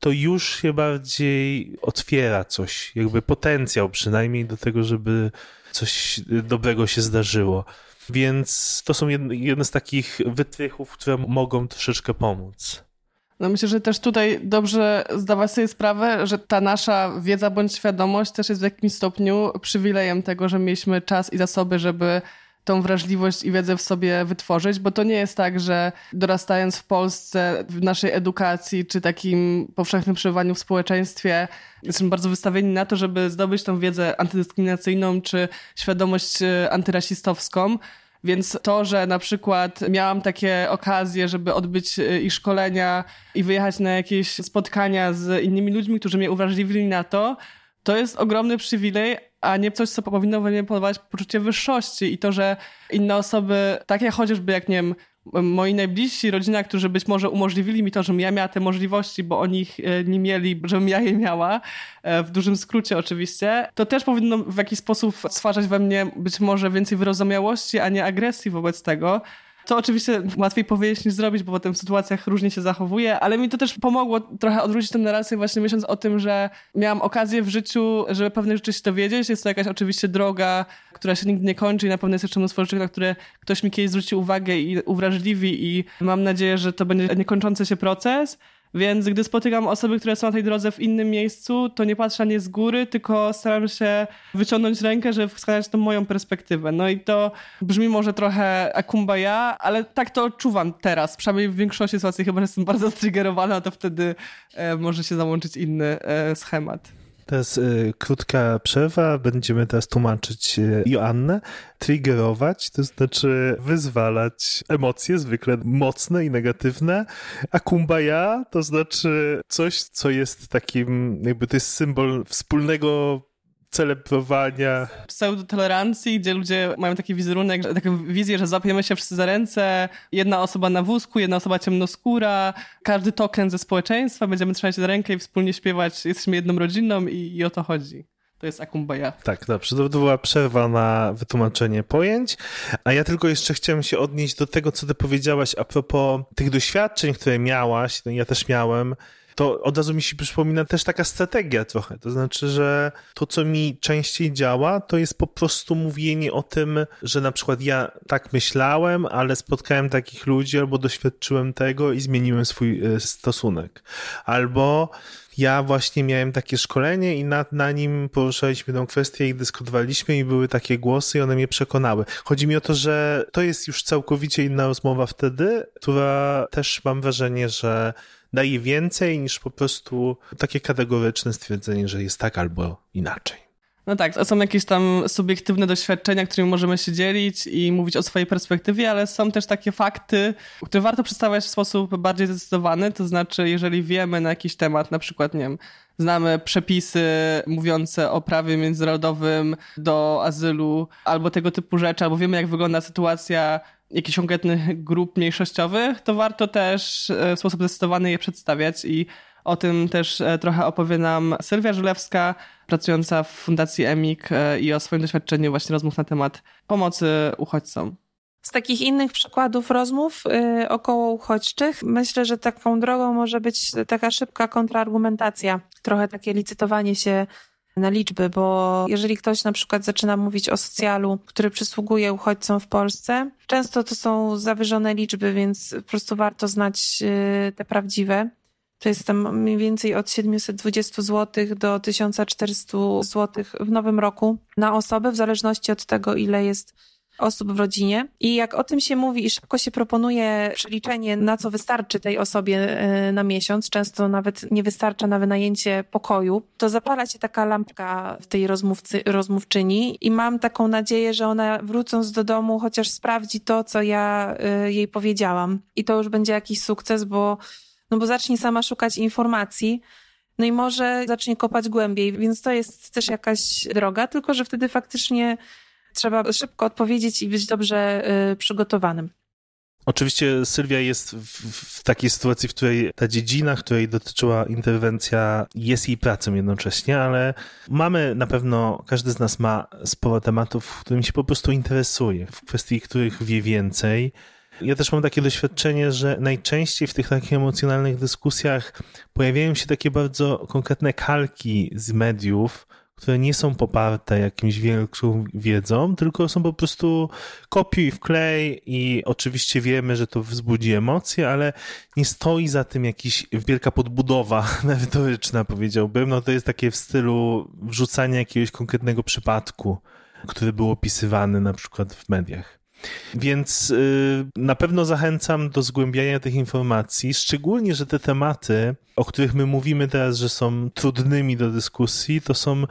to już się bardziej otwiera coś, jakby potencjał przynajmniej do tego, żeby coś dobrego się zdarzyło. Więc to są jedne z takich wytrychów, które mogą troszeczkę pomóc.
No myślę, że też tutaj dobrze zdawać sobie sprawę, że ta nasza wiedza bądź świadomość też jest w jakimś stopniu przywilejem tego, że mieliśmy czas i zasoby, żeby tą wrażliwość i wiedzę w sobie wytworzyć, bo to nie jest tak, że dorastając w Polsce, w naszej edukacji czy takim powszechnym przebywaniu w społeczeństwie, jesteśmy bardzo wystawieni na to, żeby zdobyć tą wiedzę antydyskryminacyjną czy świadomość e, antyrasistowską. Więc to, że na przykład miałam takie okazje, żeby odbyć e, i szkolenia i wyjechać na jakieś spotkania z innymi ludźmi, którzy mnie uwrażliwili na to, to jest ogromny przywilej, a nie coś, co powinno we mnie powodować poczucie wyższości i to, że inne osoby, takie chociażby jak, nie wiem, moi najbliżsi, rodzina, którzy być może umożliwili mi to, żebym ja miała te możliwości, bo oni ich e, nie mieli, żebym ja je miała, e, w dużym skrócie oczywiście, to też powinno w jakiś sposób stwarzać we mnie być może więcej wyrozumiałości, a nie agresji wobec tego. To oczywiście łatwiej powiedzieć niż zrobić, bo potem w sytuacjach różnie się zachowuje, ale mi to też pomogło trochę odwrócić tę narrację właśnie myśląc o tym, że miałam okazję w życiu, żeby pewne rzeczy się dowiedzieć. Jest to jakaś oczywiście droga, która się nigdy nie kończy i na pewno jest jeszcze mnóstwo rzeczy, na które ktoś mi kiedyś zwróci uwagę i uwrażliwi i mam nadzieję, że to będzie niekończący się proces. Więc gdy spotykam osoby, które są na tej drodze w innym miejscu, to nie patrzę nie z góry, tylko staram się wyciągnąć rękę, żeby wskazać tą moją perspektywę. No i to brzmi może trochę akumbaya, ale tak to odczuwam teraz. Przynajmniej w większości sytuacji chyba jestem bardzo striggerowana, to wtedy e, może się załączyć inny e, schemat.
Teraz y, krótka przerwa, będziemy teraz tłumaczyć y, Joannę. Triggerować, to znaczy wyzwalać emocje, zwykle mocne i negatywne, a kumbaya to znaczy coś, co jest takim, jakby to jest symbol wspólnego celebrowania.
Pseudotolerancji, gdzie ludzie mają taki wizerunek, taką wizję, że zapiemy się wszyscy za ręce, jedna osoba na wózku, jedna osoba ciemnoskóra, każdy token ze społeczeństwa, będziemy trzymać za rękę i wspólnie śpiewać, jesteśmy jedną rodziną i, i o to chodzi. To jest akumbaya.
Tak, dobrze. To była przerwa na wytłumaczenie pojęć. A ja tylko jeszcze chciałem się odnieść do tego, co ty powiedziałaś a propos tych doświadczeń, które miałaś. No ja też miałem to od razu mi się przypomina też taka strategia trochę. To znaczy, że to, co mi częściej działa, to jest po prostu mówienie o tym, że na przykład ja tak myślałem, ale spotkałem takich ludzi, albo doświadczyłem tego i zmieniłem swój e, stosunek. Albo ja właśnie miałem takie szkolenie i na, na nim poruszaliśmy tę kwestię i dyskutowaliśmy i były takie głosy i one mnie przekonały. Chodzi mi o to, że to jest już całkowicie inna rozmowa wtedy, która też mam wrażenie, że daje więcej niż po prostu takie kategoryczne stwierdzenie, że jest tak albo inaczej.
No tak, są jakieś tam subiektywne doświadczenia, którymi możemy się dzielić i mówić o swojej perspektywie, ale są też takie fakty, które warto przedstawiać w sposób bardziej zdecydowany, to znaczy jeżeli wiemy na jakiś temat, na przykład, nie wiem, znamy przepisy mówiące o prawie międzynarodowym do azylu albo tego typu rzeczy, albo wiemy jak wygląda sytuacja jakichś konkretnych grup mniejszościowych, to warto też e, w sposób zdecydowany je przedstawiać i o tym też e, trochę opowie nam Sylwia Żulewska, pracująca w Fundacji EMIK e, i o swoim doświadczeniu właśnie rozmów na temat pomocy uchodźcom.
Z takich innych przykładów rozmów yy, około uchodźczych, myślę, że taką drogą może być taka szybka kontrargumentacja, trochę takie licytowanie się na liczby, bo jeżeli ktoś na przykład zaczyna mówić o socjalu, który przysługuje uchodźcom w Polsce, często to są zawyżone liczby, więc po prostu warto znać y, te prawdziwe. To jest tam mniej więcej od 720 zł do 1400 zł w nowym roku na osobę, w zależności od tego, ile jest osób w rodzinie. I jak o tym się mówi i szybko się proponuje przeliczenie, na co wystarczy tej osobie e, na miesiąc, często nawet nie wystarcza na wynajęcie pokoju, to zapala się taka lampka w tej rozmówcy, rozmówczyni i mam taką nadzieję, że ona wrócąc do domu chociaż sprawdzi to, co ja e, jej powiedziałam. I to już będzie jakiś sukces, bo, no bo zacznie sama szukać informacji, no i może zacznie kopać głębiej, więc to jest też jakaś droga, tylko że wtedy faktycznie trzeba szybko odpowiedzieć i być dobrze y, przygotowanym.
Oczywiście Sylwia jest w, w, takiej sytuacji, w której ta dziedzina, której dotyczyła interwencja, jest jej pracą jednocześnie, ale mamy na pewno, każdy z nas ma sporo tematów, którymi się po prostu interesuje, w kwestii których wie więcej. Ja też mam takie doświadczenie, że najczęściej w tych takich emocjonalnych dyskusjach pojawiają się takie bardzo konkretne kalki z mediów, które nie są poparte jakimś większą wiedzą, tylko są po prostu kopiuj wklej i oczywiście wiemy, że to wzbudzi emocje, ale nie stoi za tym jakiś wielka podbudowa merytoryczna, powiedziałbym. No to jest takie w stylu wrzucania jakiegoś konkretnego przypadku, który był opisywany na przykład w mediach. Więc y, na pewno zachęcam do zgłębiania tych informacji, szczególnie, że te tematy, o których my mówimy teraz, że są trudnymi do dyskusji, to są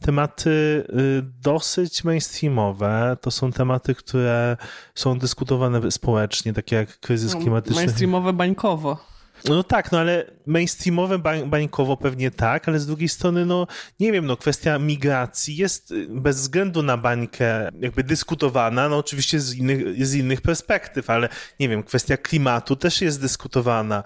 tematy y, dosyć mainstreamowe, to są tematy, które są dyskutowane społecznie, takie jak kryzys no, klimatyczny.
Mainstreamowe bańkowo.
No tak, no ale mainstreamowe bań, bańkowo pewnie tak, ale z drugiej strony, no nie wiem, no kwestia migracji jest y, bez względu na bańkę jakby dyskutowana, no oczywiście z innych, z innych perspektyw, ale nie wiem, kwestia klimatu też jest dyskutowana.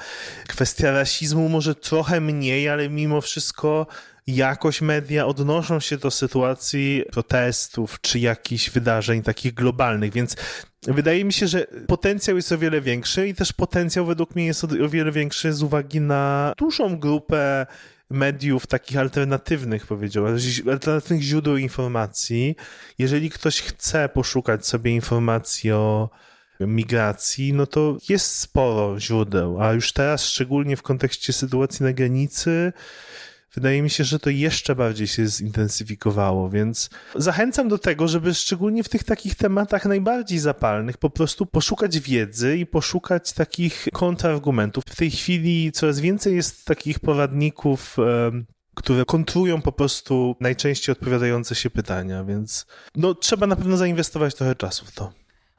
Kwestia rasizmu może trochę mniej, ale mimo wszystko jakoś media odnoszą się do sytuacji protestów czy jakichś wydarzeń takich globalnych, więc wydaje mi się, że potencjał jest o wiele większy i też potencjał według mnie jest o wiele większy z uwagi na dużą grupę mediów takich alternatywnych, powiedziałbym, alternatywnych źródeł informacji. Jeżeli ktoś chce poszukać sobie informacji o migracji, no to jest sporo źródeł, a już teraz, szczególnie w kontekście sytuacji na granicy, wydaje mi się, że to jeszcze bardziej się zintensyfikowało, więc zachęcam do tego, żeby szczególnie w tych takich tematach najbardziej zapalnych po prostu poszukać wiedzy i poszukać takich kontrargumentów. W tej chwili coraz więcej jest takich poradników, które kontrują po prostu najczęściej odpowiadające się pytania, więc no, trzeba na pewno zainwestować trochę czasu w to.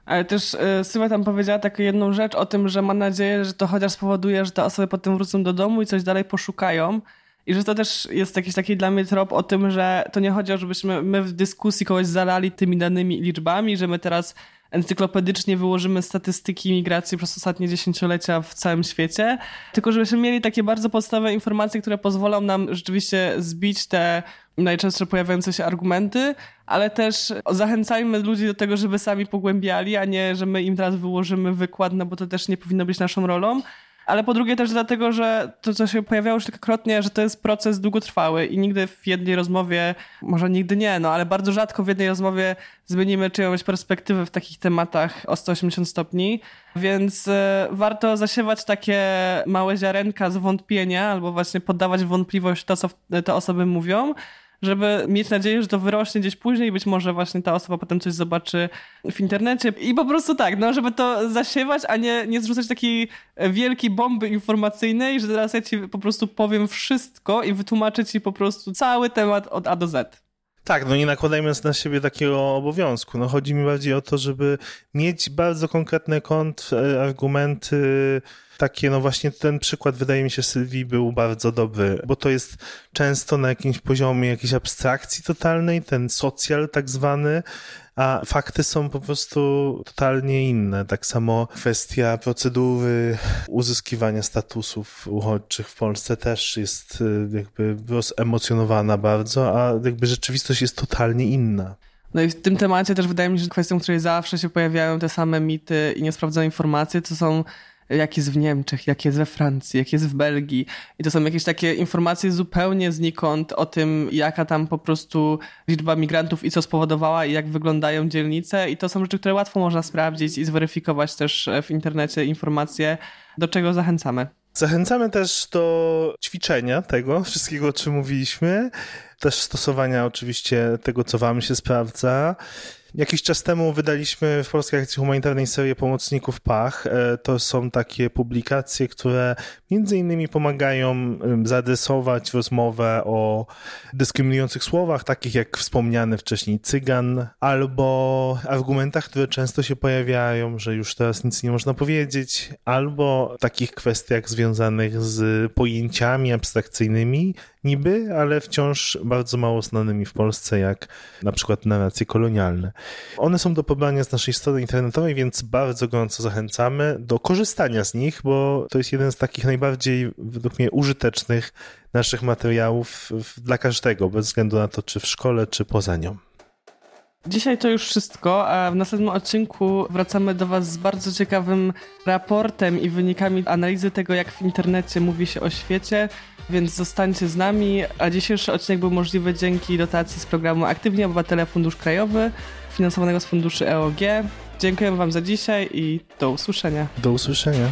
Ale też y, Sylwia tam powiedziała taką jedną rzecz o tym, że ma nadzieję, że to chociaż spowoduje, że te osoby potem wrócą do domu i coś dalej poszukają. I że to też jest jakiś taki dla mnie trop o tym, że to nie chodzi o, żebyśmy my w dyskusji kogoś zalali tymi danymi liczbami, że my teraz encyklopedycznie wyłożymy statystyki migracji przez ostatnie dziesięciolecia w całym świecie, tylko żebyśmy mieli takie bardzo podstawowe informacje, które pozwolą nam rzeczywiście zbić te najczęstsze pojawiające się argumenty, ale też zachęcajmy ludzi do tego, żeby sami pogłębiali, a nie, że my im teraz wyłożymy wykład, no bo to też nie powinno być naszą rolą ale po drugie też dlatego, że to, co się pojawiało już kilkakrotnie, że to jest proces długotrwały i nigdy w jednej rozmowie, może nigdy nie, no ale bardzo rzadko w jednej rozmowie zmienimy czyjąś perspektywę w takich tematach o 180 stopni, więc e, warto zasiewać takie małe ziarenka zwątpienia albo właśnie poddawać wątpliwość to, co te osoby mówią, żeby mieć nadzieję, że to wyrośnie gdzieś później i być może właśnie ta osoba potem coś zobaczy w internecie. I po prostu tak, no, żeby to zasiewać, a nie, nie zrzucać takiej wielkiej bomby informacyjnej, że teraz ja ci po prostu powiem wszystko i wytłumaczę ci po prostu cały temat od A do Z.
Tak, no nie nakładajmy na siebie takiego obowiązku. No chodzi mi bardziej o to, żeby mieć bardzo konkretne kontrargumenty, takie, no właśnie ten przykład wydaje mi się Sylwii był bardzo dobry, bo to jest często na jakimś poziomie jakiejś abstrakcji totalnej, ten socjal tak zwany, a fakty są po prostu totalnie inne. Tak samo kwestia procedury uzyskiwania statusów uchodźczych w Polsce też jest y, jakby rozemocjonowana bardzo, a jakby rzeczywistość jest totalnie inna.
No i w tym temacie też wydaje mi się, że kwestią, w której zawsze się pojawiają te same mity i niesprawdzone informacje, to są jak jest w Niemczech, jak jest we Francji, jak jest w Belgii. I to są jakieś takie informacje zupełnie znikąd o tym, jaka tam po prostu liczba migrantów i co spowodowała i jak wyglądają dzielnice. I to są rzeczy, które łatwo można sprawdzić i zweryfikować też w internecie informacje, do czego zachęcamy.
Zachęcamy też do ćwiczenia tego wszystkiego, o czym mówiliśmy, też stosowania oczywiście tego, co Wam się sprawdza. Jakiś czas temu wydaliśmy w Polskiej Akcji Humanitarnej serię Pomocników Pach. E, to są takie publikacje, które między innymi pomagają zaadresować rozmowę o dyskryminujących słowach, takich jak wspomniany wcześniej cygan, albo argumentach, które często się pojawiają, że już teraz nic nie można powiedzieć, albo takich kwestiach związanych z pojęciami abstrakcyjnymi, niby, ale wciąż bardzo mało znanymi w Polsce, jak na przykład narracje kolonialne. One są do pobrania z naszej strony internetowej, więc bardzo gorąco zachęcamy do korzystania z nich, bo to jest jeden z takich najbardziej, według mnie, użytecznych naszych materiałów dla każdego, bez względu na to, czy w szkole, czy poza nią.
Dzisiaj to już wszystko, a w następnym odcinku wracamy do Was z bardzo ciekawym raportem i wynikami analizy tego, jak w internecie mówi się o świecie, więc zostańcie z nami. A dzisiejszy odcinek był możliwy dzięki dotacji z programu Aktywni Obywatele Fundusz Krajowy, finansowanego z funduszy EOG. Dziękujemy Wam za dzisiaj i do usłyszenia.
Do usłyszenia.